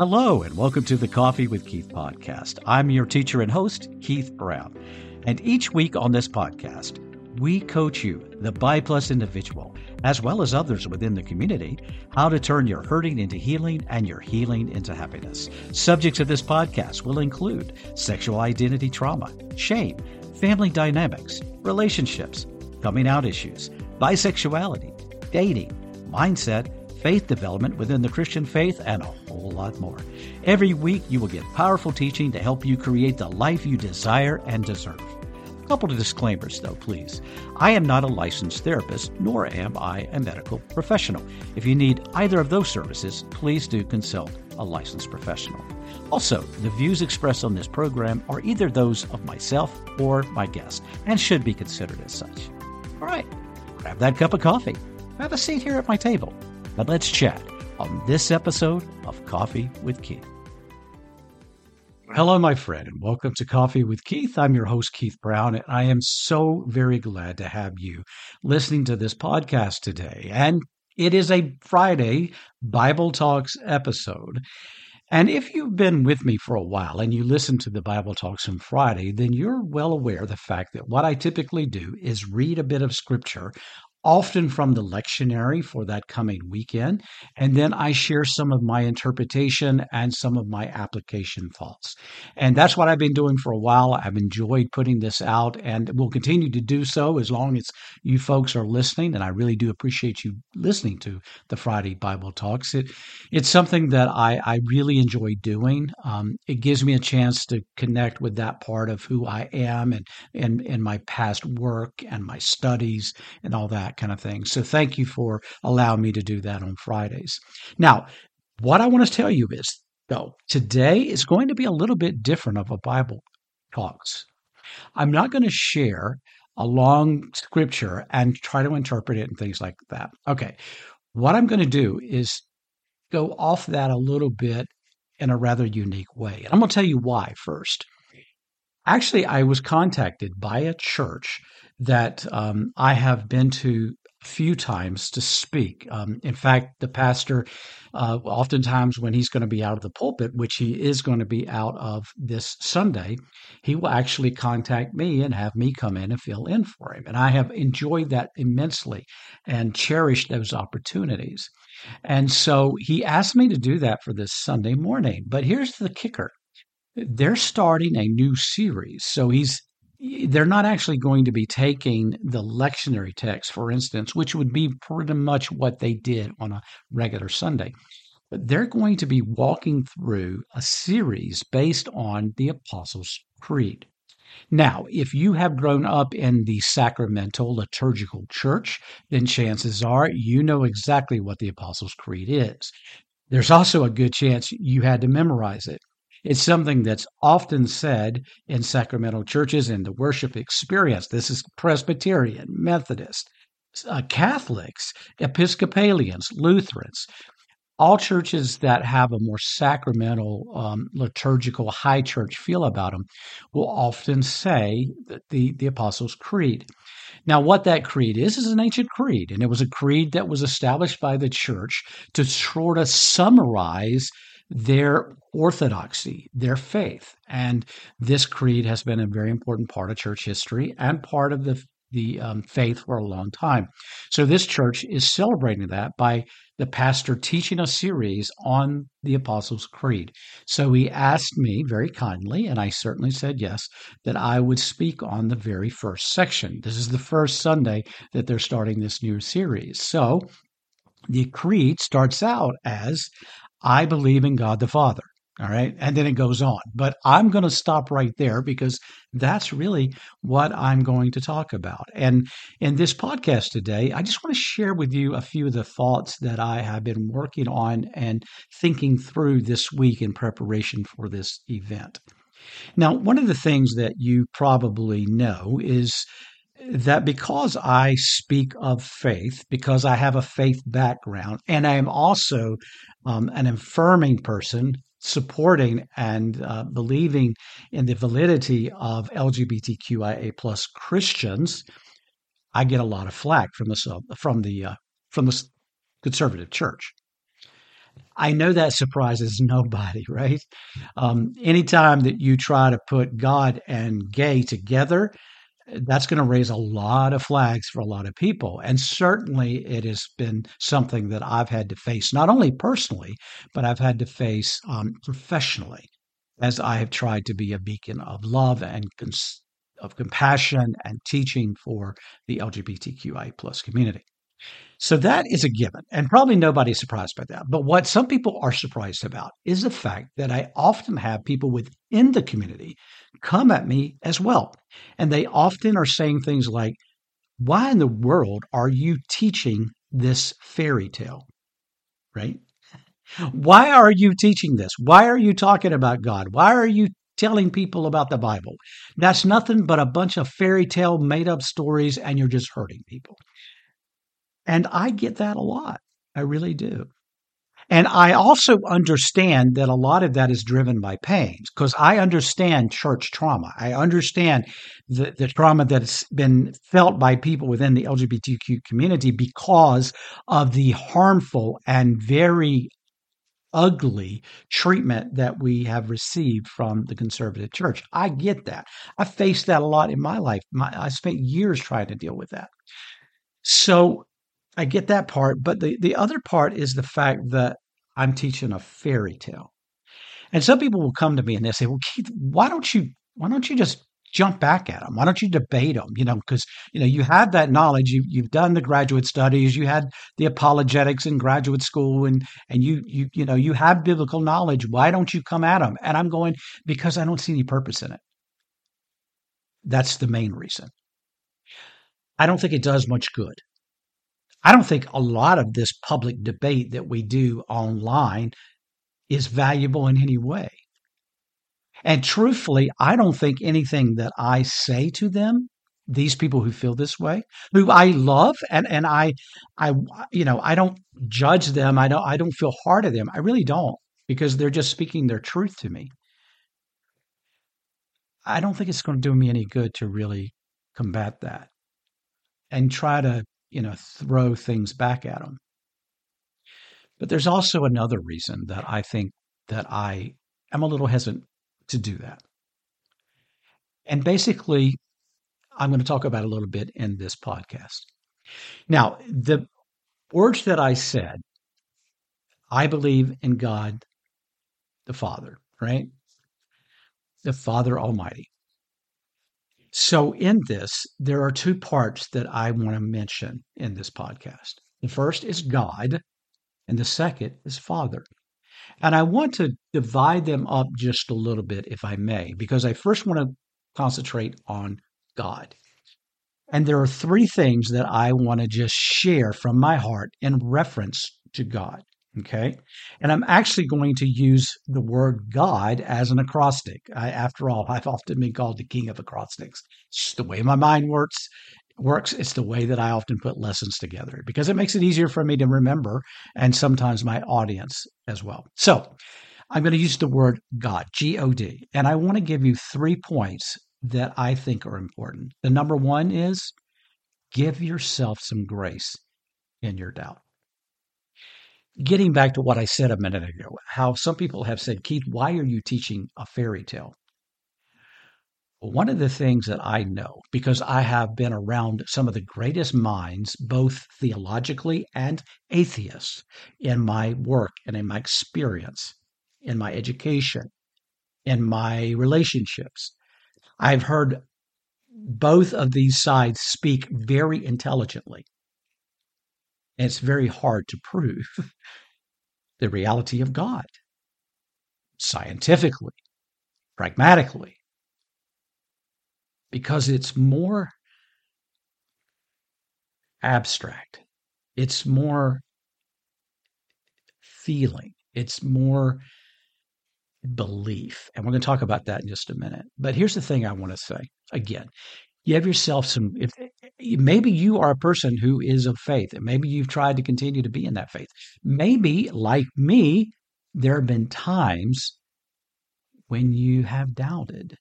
Hello, and welcome to the Coffee with Keith podcast. I'm your teacher and host, Keith Brown. And each week on this podcast, we coach you, the BiPlus individual, as well as others within the community, how to turn your hurting into healing and your healing into happiness. Subjects of this podcast will include sexual identity trauma, shame, family dynamics, relationships, coming out issues, bisexuality, dating, mindset, faith development within the Christian faith, and a whole lot more. Every week, you will get powerful teaching to help you create the life you desire and deserve. A couple of disclaimers, though, please. I am not a licensed therapist, nor am I a medical professional. If you need either of those services, please do consult a licensed professional. Also, the views expressed on this program are either those of myself or my guest and should be considered as such. All right, grab that cup of coffee. Have a seat here at my table but let's chat on this episode of Coffee with Keith. Hello, my friend, and welcome to Coffee with Keith. I'm your host, Keith Brown, and I am so very glad to have you listening to this podcast today. And it is a Friday Bible Talks episode. And if you've been with me for a while and you listen to the Bible Talks on Friday, then you're well aware of the fact that what I typically do is read a bit of scripture often from the lectionary for that coming weekend. And then I share some of my interpretation and some of my application thoughts. And that's what I've been doing for a while. I've enjoyed putting this out and will continue to do so as long as you folks are listening. And I really do appreciate you listening to the Friday Bible Talks. It, it's something that I, I really enjoy doing. Um, it gives me a chance to connect with that part of who I am and, and, and my past work and my studies and all that that kind of thing. So thank you for allowing me to do that on Fridays. Now, what I want to tell you is, though, today is going to be a little bit different of a Bible talks. I'm not going to share a long scripture and try to interpret it and things like that. Okay. What I'm going to do is go off that a little bit in a rather unique way. And I'm going to tell you why first. Actually, I was contacted by a church that um, I have been to a few times to speak. Um, in fact, the pastor, uh, oftentimes when he's going to be out of the pulpit, which he is going to be out of this Sunday, he will actually contact me and have me come in and fill in for him. And I have enjoyed that immensely and cherished those opportunities. And so he asked me to do that for this Sunday morning. But here's the kicker they're starting a new series. So he's they're not actually going to be taking the lectionary text, for instance, which would be pretty much what they did on a regular Sunday. But they're going to be walking through a series based on the Apostles' Creed. Now, if you have grown up in the sacramental liturgical church, then chances are you know exactly what the Apostles' Creed is. There's also a good chance you had to memorize it. It's something that's often said in sacramental churches in the worship experience. This is Presbyterian, Methodist, uh, Catholics, Episcopalians, Lutherans. All churches that have a more sacramental, um, liturgical, high church feel about them will often say the, the Apostles' Creed. Now, what that creed is, is an ancient creed, and it was a creed that was established by the church to sort of summarize their orthodoxy, their faith. And this creed has been a very important part of church history and part of the the um, faith for a long time. So this church is celebrating that by the pastor teaching a series on the Apostles' Creed. So he asked me very kindly, and I certainly said yes, that I would speak on the very first section. This is the first Sunday that they're starting this new series. So the creed starts out as I believe in God the Father. All right. And then it goes on. But I'm going to stop right there because that's really what I'm going to talk about. And in this podcast today, I just want to share with you a few of the thoughts that I have been working on and thinking through this week in preparation for this event. Now, one of the things that you probably know is that because I speak of faith, because I have a faith background, and I am also um, an affirming person supporting and uh, believing in the validity of LGBTQIA plus Christians, I get a lot of flack from the from the uh, from the conservative church. I know that surprises nobody, right? Um, anytime that you try to put God and gay together, that's going to raise a lot of flags for a lot of people. And certainly it has been something that I've had to face, not only personally, but I've had to face um, professionally as I have tried to be a beacon of love and cons- of compassion and teaching for the LGBTQI plus community. So that is a given, and probably nobody's surprised by that. But what some people are surprised about is the fact that I often have people within the community come at me as well. And they often are saying things like, Why in the world are you teaching this fairy tale? Right? Why are you teaching this? Why are you talking about God? Why are you telling people about the Bible? That's nothing but a bunch of fairy tale made up stories, and you're just hurting people. And I get that a lot. I really do. And I also understand that a lot of that is driven by pains because I understand church trauma. I understand the, the trauma that's been felt by people within the LGBTQ community because of the harmful and very ugly treatment that we have received from the conservative church. I get that. I faced that a lot in my life. My, I spent years trying to deal with that. So I get that part, but the, the other part is the fact that I'm teaching a fairy tale. And some people will come to me and they say, "Well, Keith, why don't you why don't you just jump back at them? Why don't you debate them? You know, because you know you have that knowledge. You you've done the graduate studies. You had the apologetics in graduate school, and and you you you know you have biblical knowledge. Why don't you come at them?" And I'm going because I don't see any purpose in it. That's the main reason. I don't think it does much good. I don't think a lot of this public debate that we do online is valuable in any way. And truthfully, I don't think anything that I say to them, these people who feel this way, who I love and, and I I you know, I don't judge them. I don't I don't feel hard at them. I really don't because they're just speaking their truth to me. I don't think it's going to do me any good to really combat that and try to you know, throw things back at them. But there's also another reason that I think that I am a little hesitant to do that. And basically, I'm going to talk about a little bit in this podcast. Now, the words that I said, I believe in God the Father, right? The Father Almighty. So, in this, there are two parts that I want to mention in this podcast. The first is God, and the second is Father. And I want to divide them up just a little bit, if I may, because I first want to concentrate on God. And there are three things that I want to just share from my heart in reference to God. Okay. And I'm actually going to use the word God as an acrostic. I, after all, I've often been called the king of acrostics. It's the way my mind works. Works. It's the way that I often put lessons together because it makes it easier for me to remember and sometimes my audience as well. So I'm going to use the word God, G O D, and I want to give you three points that I think are important. The number one is give yourself some grace in your doubt getting back to what I said a minute ago, how some people have said, Keith, why are you teaching a fairy tale? one of the things that I know, because I have been around some of the greatest minds, both theologically and atheists, in my work and in my experience, in my education, in my relationships, I've heard both of these sides speak very intelligently. And it's very hard to prove the reality of God scientifically, pragmatically, because it's more abstract, it's more feeling, it's more belief. And we're going to talk about that in just a minute. But here's the thing I want to say again. You have yourself some, if maybe you are a person who is of faith, and maybe you've tried to continue to be in that faith. Maybe, like me, there have been times when you have doubted.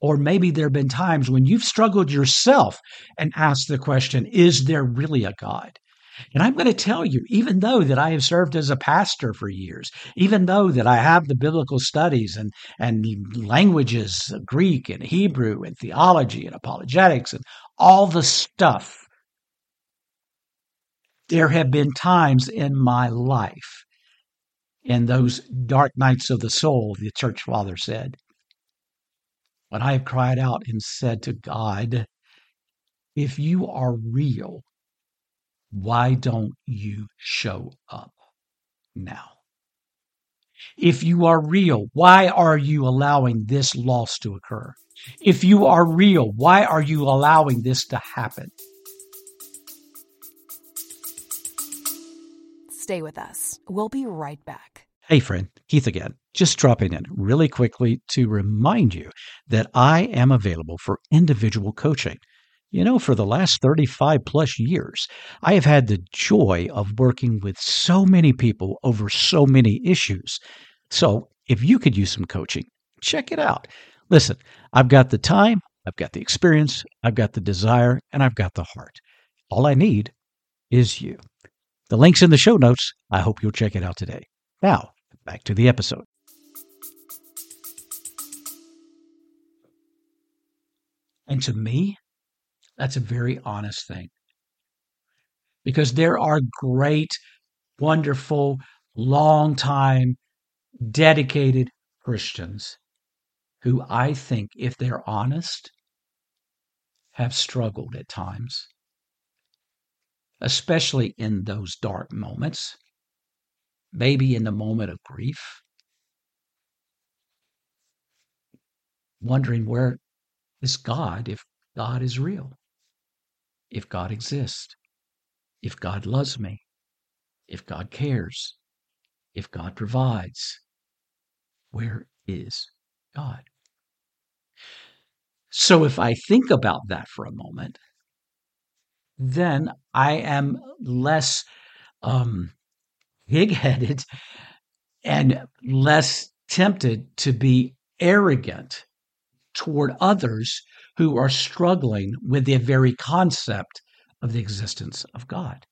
Or maybe there have been times when you've struggled yourself and asked the question, is there really a God? And I'm going to tell you, even though that I have served as a pastor for years, even though that I have the biblical studies and, and languages, Greek and Hebrew and theology and apologetics and all the stuff, there have been times in my life, in those dark nights of the soul, the church father said, when I have cried out and said to God, if you are real, why don't you show up now? If you are real, why are you allowing this loss to occur? If you are real, why are you allowing this to happen? Stay with us. We'll be right back. Hey, friend, Keith again. Just dropping in really quickly to remind you that I am available for individual coaching. You know, for the last 35 plus years, I have had the joy of working with so many people over so many issues. So if you could use some coaching, check it out. Listen, I've got the time, I've got the experience, I've got the desire, and I've got the heart. All I need is you. The link's in the show notes. I hope you'll check it out today. Now, back to the episode. And to me, that's a very honest thing. Because there are great, wonderful, long time, dedicated Christians who I think, if they're honest, have struggled at times, especially in those dark moments, maybe in the moment of grief, wondering where is God if God is real if God exists, if God loves me, if God cares, if God provides, where is God? So if I think about that for a moment, then I am less um, pig-headed and less tempted to be arrogant toward others who are struggling with the very concept of the existence of God.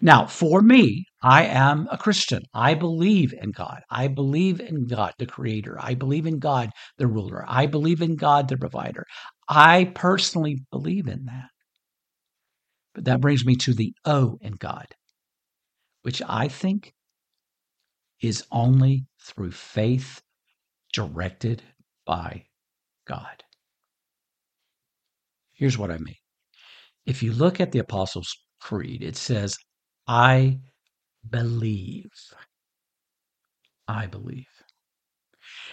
Now, for me, I am a Christian. I believe in God. I believe in God, the creator. I believe in God, the ruler. I believe in God, the provider. I personally believe in that. But that brings me to the O in God, which I think is only through faith directed by God. Here's what I mean. If you look at the Apostles' Creed, it says, I believe. I believe.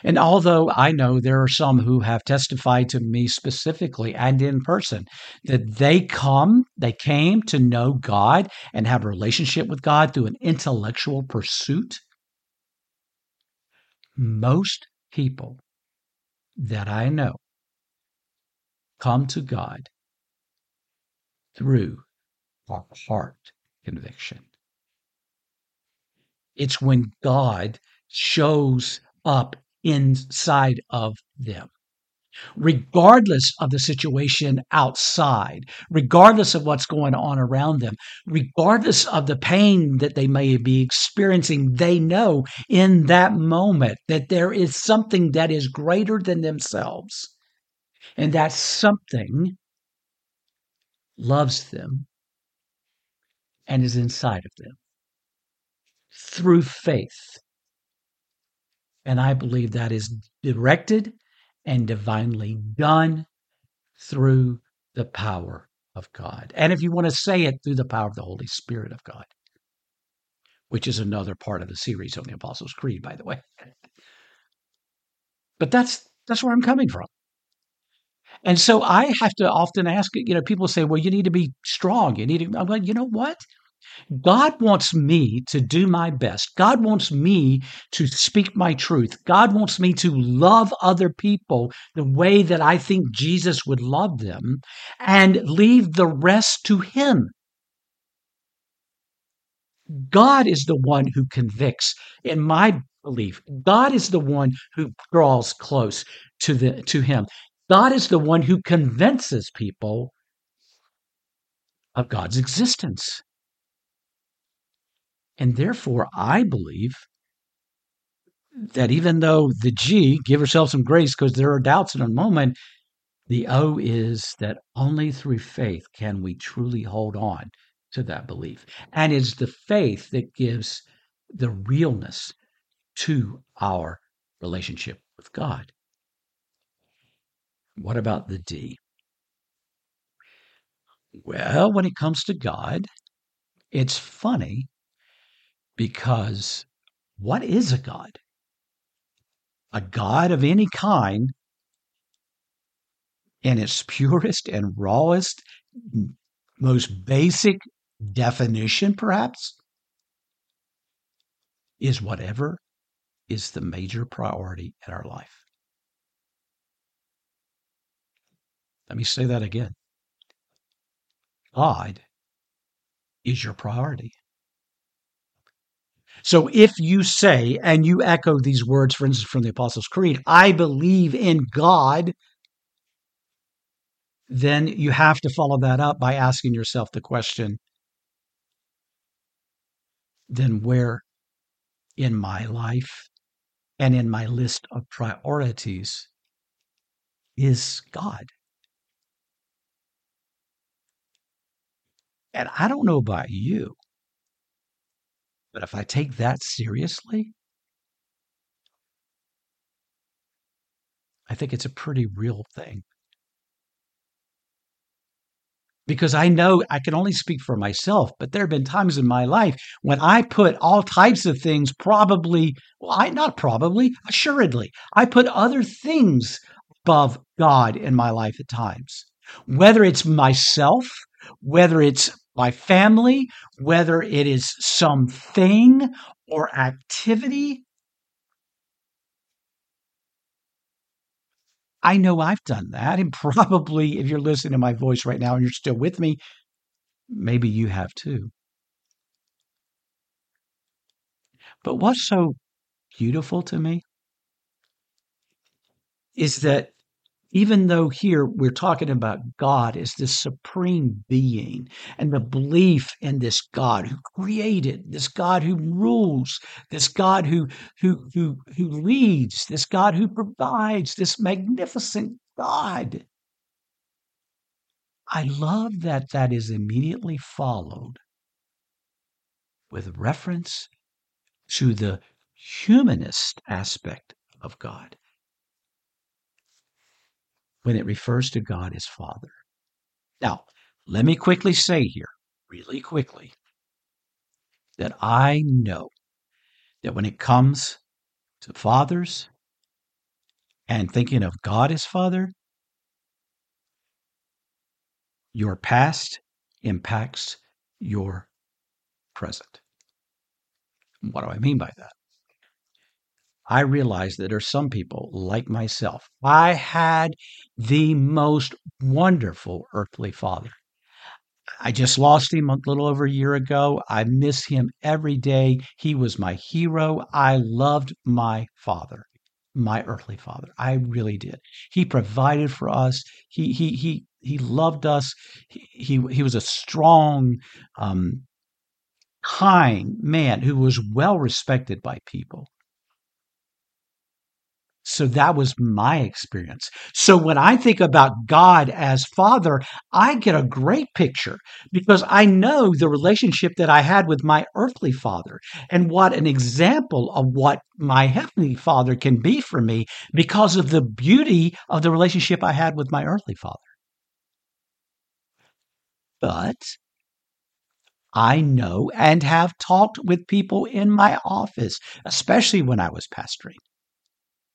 And although I know there are some who have testified to me specifically and in person that they come, they came to know God and have a relationship with God through an intellectual pursuit, most people that I know come to God through our heart conviction. It's when God shows up inside of them. regardless of the situation outside, regardless of what's going on around them, regardless of the pain that they may be experiencing, they know in that moment that there is something that is greater than themselves. And that something loves them and is inside of them through faith. And I believe that is directed and divinely done through the power of God. And if you want to say it, through the power of the Holy Spirit of God, which is another part of the series on the Apostles' Creed, by the way. But that's that's where I'm coming from. And so I have to often ask, you know, people say, well, you need to be strong. You need to, I'm like, you know what? God wants me to do my best. God wants me to speak my truth. God wants me to love other people the way that I think Jesus would love them and leave the rest to Him. God is the one who convicts. In my belief, God is the one who draws close to the to him. God is the one who convinces people of God's existence. And therefore, I believe that even though the G, give yourself some grace because there are doubts in a moment, the O is that only through faith can we truly hold on to that belief. And it's the faith that gives the realness to our relationship with God. What about the D? Well, when it comes to God, it's funny because what is a God? A God of any kind, in its purest and rawest, most basic definition, perhaps, is whatever is the major priority in our life. Let me say that again. God is your priority. So if you say, and you echo these words, for instance, from the Apostles' Creed, I believe in God, then you have to follow that up by asking yourself the question then where in my life and in my list of priorities is God? And I don't know about you, but if I take that seriously, I think it's a pretty real thing. Because I know I can only speak for myself, but there have been times in my life when I put all types of things, probably, well, I not probably, assuredly, I put other things above God in my life at times. Whether it's myself, whether it's my family, whether it is something or activity. I know I've done that. And probably if you're listening to my voice right now and you're still with me, maybe you have too. But what's so beautiful to me is that even though here we're talking about God as this supreme being and the belief in this God who created, this God who rules, this God who who who who leads, this God who provides, this magnificent God. I love that that is immediately followed with reference to the humanist aspect of God when it refers to God as Father. Now, let me quickly say here, really quickly, that I know that when it comes to fathers and thinking of God as Father, your past impacts your present. What do I mean by that? I realized that there are some people like myself. I had the most wonderful earthly father. I just lost him a little over a year ago. I miss him every day. He was my hero. I loved my father. my earthly father. I really did. He provided for us. He he he he loved us. He he, he was a strong, um, kind man who was well respected by people. So that was my experience. So when I think about God as Father, I get a great picture because I know the relationship that I had with my earthly father and what an example of what my heavenly father can be for me because of the beauty of the relationship I had with my earthly father. But I know and have talked with people in my office, especially when I was pastoring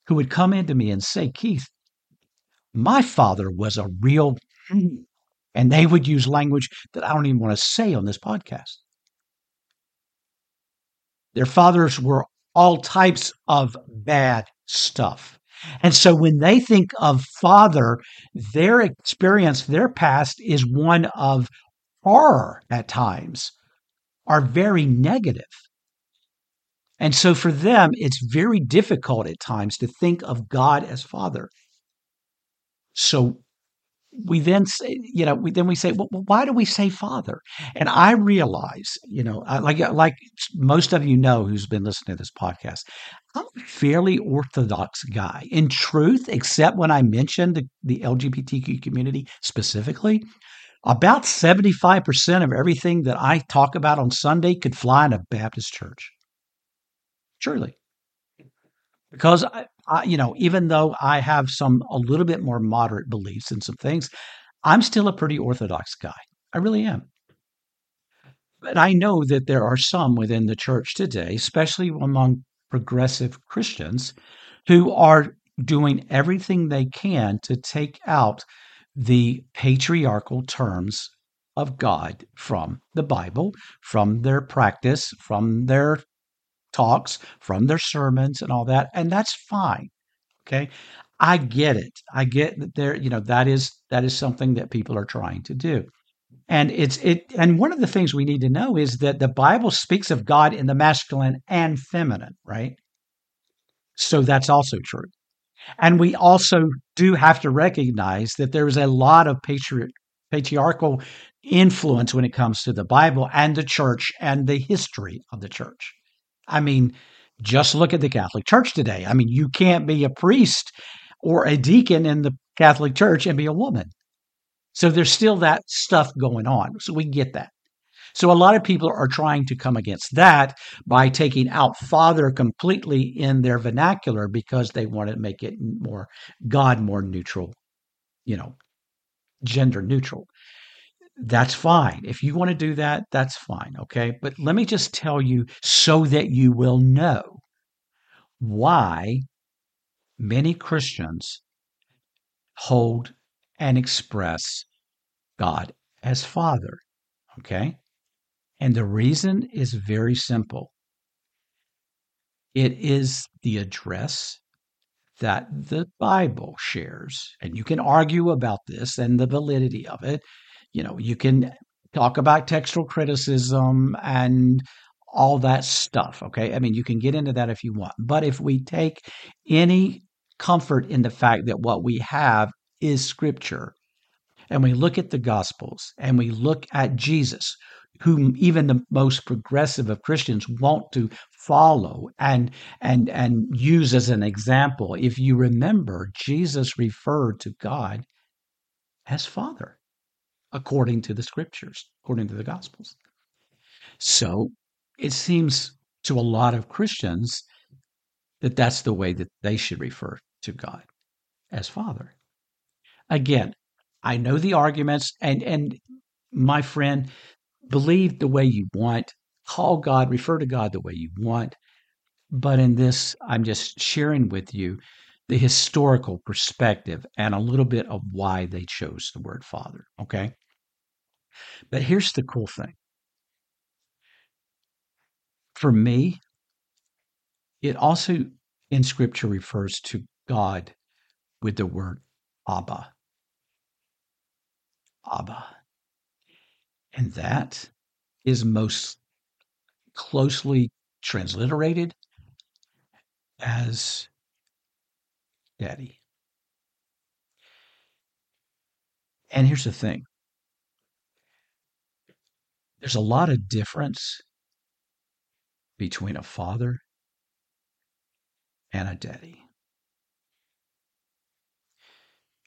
who would come into me and say, Keith, my father was a real, mm-hmm. and they would use language that I don't even want to say on this podcast. Their fathers were all types of bad stuff. And so when they think of father, their experience, their past is one of horror at times, are very negative. And so for them, it's very difficult at times to think of God as Father. So we then say, you know, we, then we say, well, why do we say Father? And I realize, you know, like like most of you know who's been listening to this podcast, I'm a fairly orthodox guy. In truth, except when I mention the, the LGBTQ community specifically, about 75% of everything that I talk about on Sunday could fly in a Baptist church. Truly. Because I, I, you know, even though I have some a little bit more moderate beliefs in some things, I'm still a pretty orthodox guy. I really am. But I know that there are some within the church today, especially among progressive Christians, who are doing everything they can to take out the patriarchal terms of God from the Bible, from their practice, from their talks, from their sermons and all that, and that's fine. Okay. I get it. I get that there, you know, that is that is something that people are trying to do. And it's it and one of the things we need to know is that the Bible speaks of God in the masculine and feminine, right? So that's also true. And we also do have to recognize that there is a lot of patri- patriarchal influence when it comes to the Bible and the church and the history of the church. I mean, just look at the Catholic Church today. I mean, you can't be a priest or a deacon in the Catholic Church and be a woman. So there's still that stuff going on. So we get that. So a lot of people are trying to come against that by taking out father completely in their vernacular because they want to make it more God more neutral, you know, gender neutral that's fine. If you want to do that, that's fine. Okay. But let me just tell you so that you will know why many Christians hold and express God as Father. Okay. And the reason is very simple it is the address that the Bible shares. And you can argue about this and the validity of it you know, you can talk about textual criticism and all that stuff. Okay. I mean, you can get into that if you want. But if we take any comfort in the fact that what we have is scripture, and we look at the gospels and we look at Jesus, whom even the most progressive of Christians want to follow and and and use as an example. If you remember, Jesus referred to God as Father according to the scriptures, according to the gospels. So it seems to a lot of Christians that that's the way that they should refer to God as Father. Again, I know the arguments, and and my friend, believe the way you want, call God, refer to God the way you want. But in this, I'm just sharing with you the historical perspective and a little bit of why they chose the word father. Okay. But here's the cool thing for me, it also in scripture refers to God with the word Abba. Abba. And that is most closely transliterated as daddy. And here's the thing there's a lot of difference between a father and a daddy.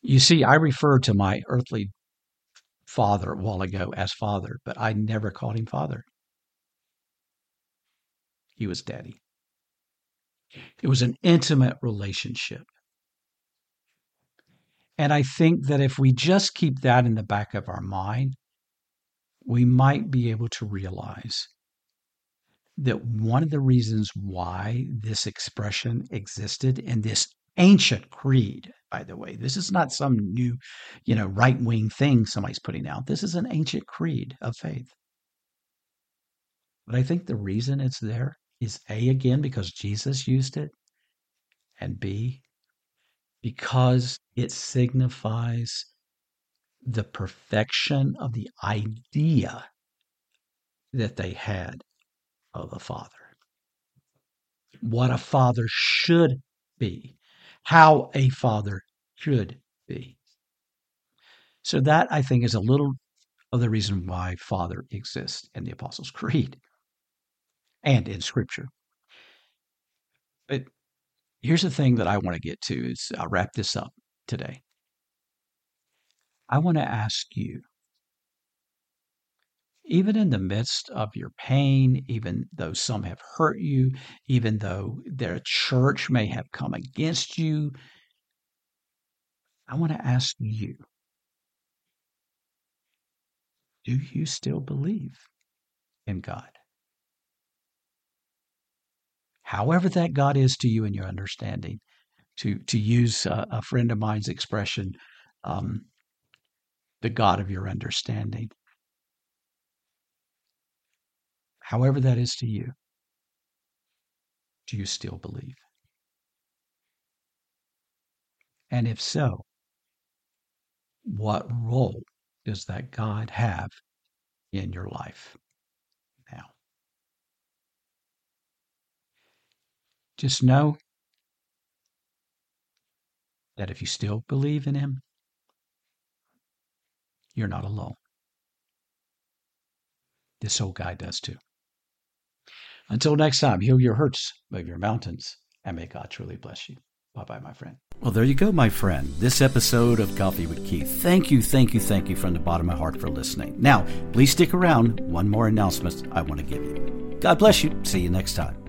You see, I referred to my earthly father a while ago as father, but I never called him father. He was daddy. It was an intimate relationship. And I think that if we just keep that in the back of our mind, we might be able to realize that one of the reasons why this expression existed in this ancient creed, by the way, this is not some new, you know, right wing thing somebody's putting out. This is an ancient creed of faith. But I think the reason it's there is A, again, because Jesus used it, and B, because it signifies the perfection of the idea that they had of a father. What a father should be, how a father should be. So, that I think is a little of the reason why Father exists in the Apostles' Creed and in Scripture. But here's the thing that I want to get to is I'll wrap this up today. I want to ask you, even in the midst of your pain, even though some have hurt you, even though their church may have come against you, I want to ask you, do you still believe in God? However that God is to you in your understanding. To to use a, a friend of mine's expression, um, the God of your understanding. However that is to you, do you still believe? And if so, what role does that God have in your life? Just know that if you still believe in Him, you're not alone. This old guy does too. Until next time, heal your hurts, move your mountains, and may God truly bless you. Bye bye, my friend. Well, there you go, my friend. This episode of Coffee with Keith. Thank you, thank you, thank you from the bottom of my heart for listening. Now, please stick around. One more announcement I want to give you. God bless you. See you next time.